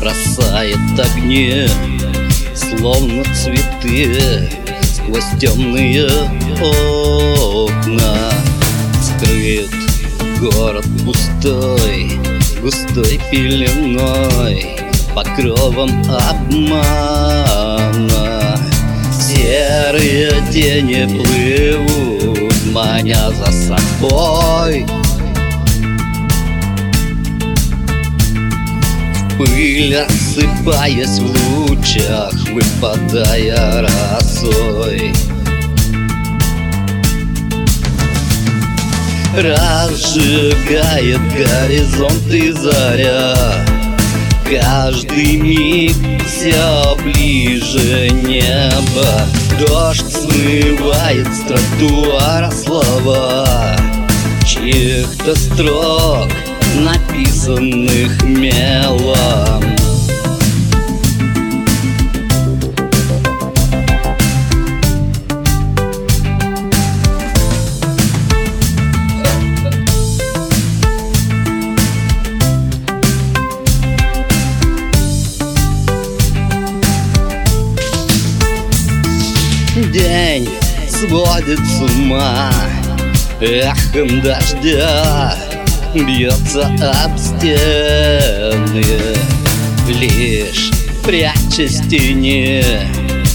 тени Словно цветы Сквозь темные окна. Скрыт город пустой Густой пеленой Покровом обмана. Серые тени плывут Маня за собой Пыль осыпаясь в лучах Выпадая росой. Разжигает горизонт и заря. Каждый миг все ближе небо. Дождь смывает с тротуара слова. Чьих-то строк написанных мелом. День сводит с ума Эхом дождя бьется об стены Лишь прячась в тени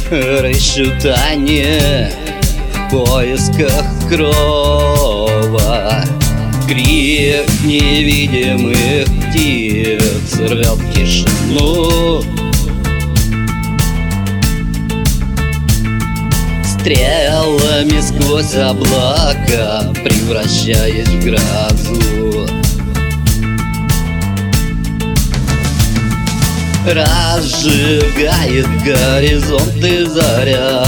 Рыщут они в поисках крова. Крик невидимых птиц рвет тишину. Стрелами сквозь облака Превращаясь в грозу Разжигает горизонт и заря.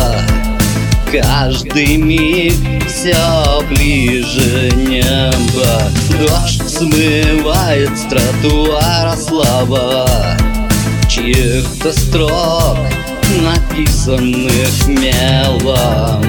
Каждый миг все ближе небо. Дождь смывает с тротуара слова Чьих-то строк написанных мелом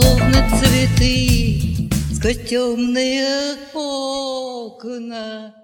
словно цветы, сквозь темные окна.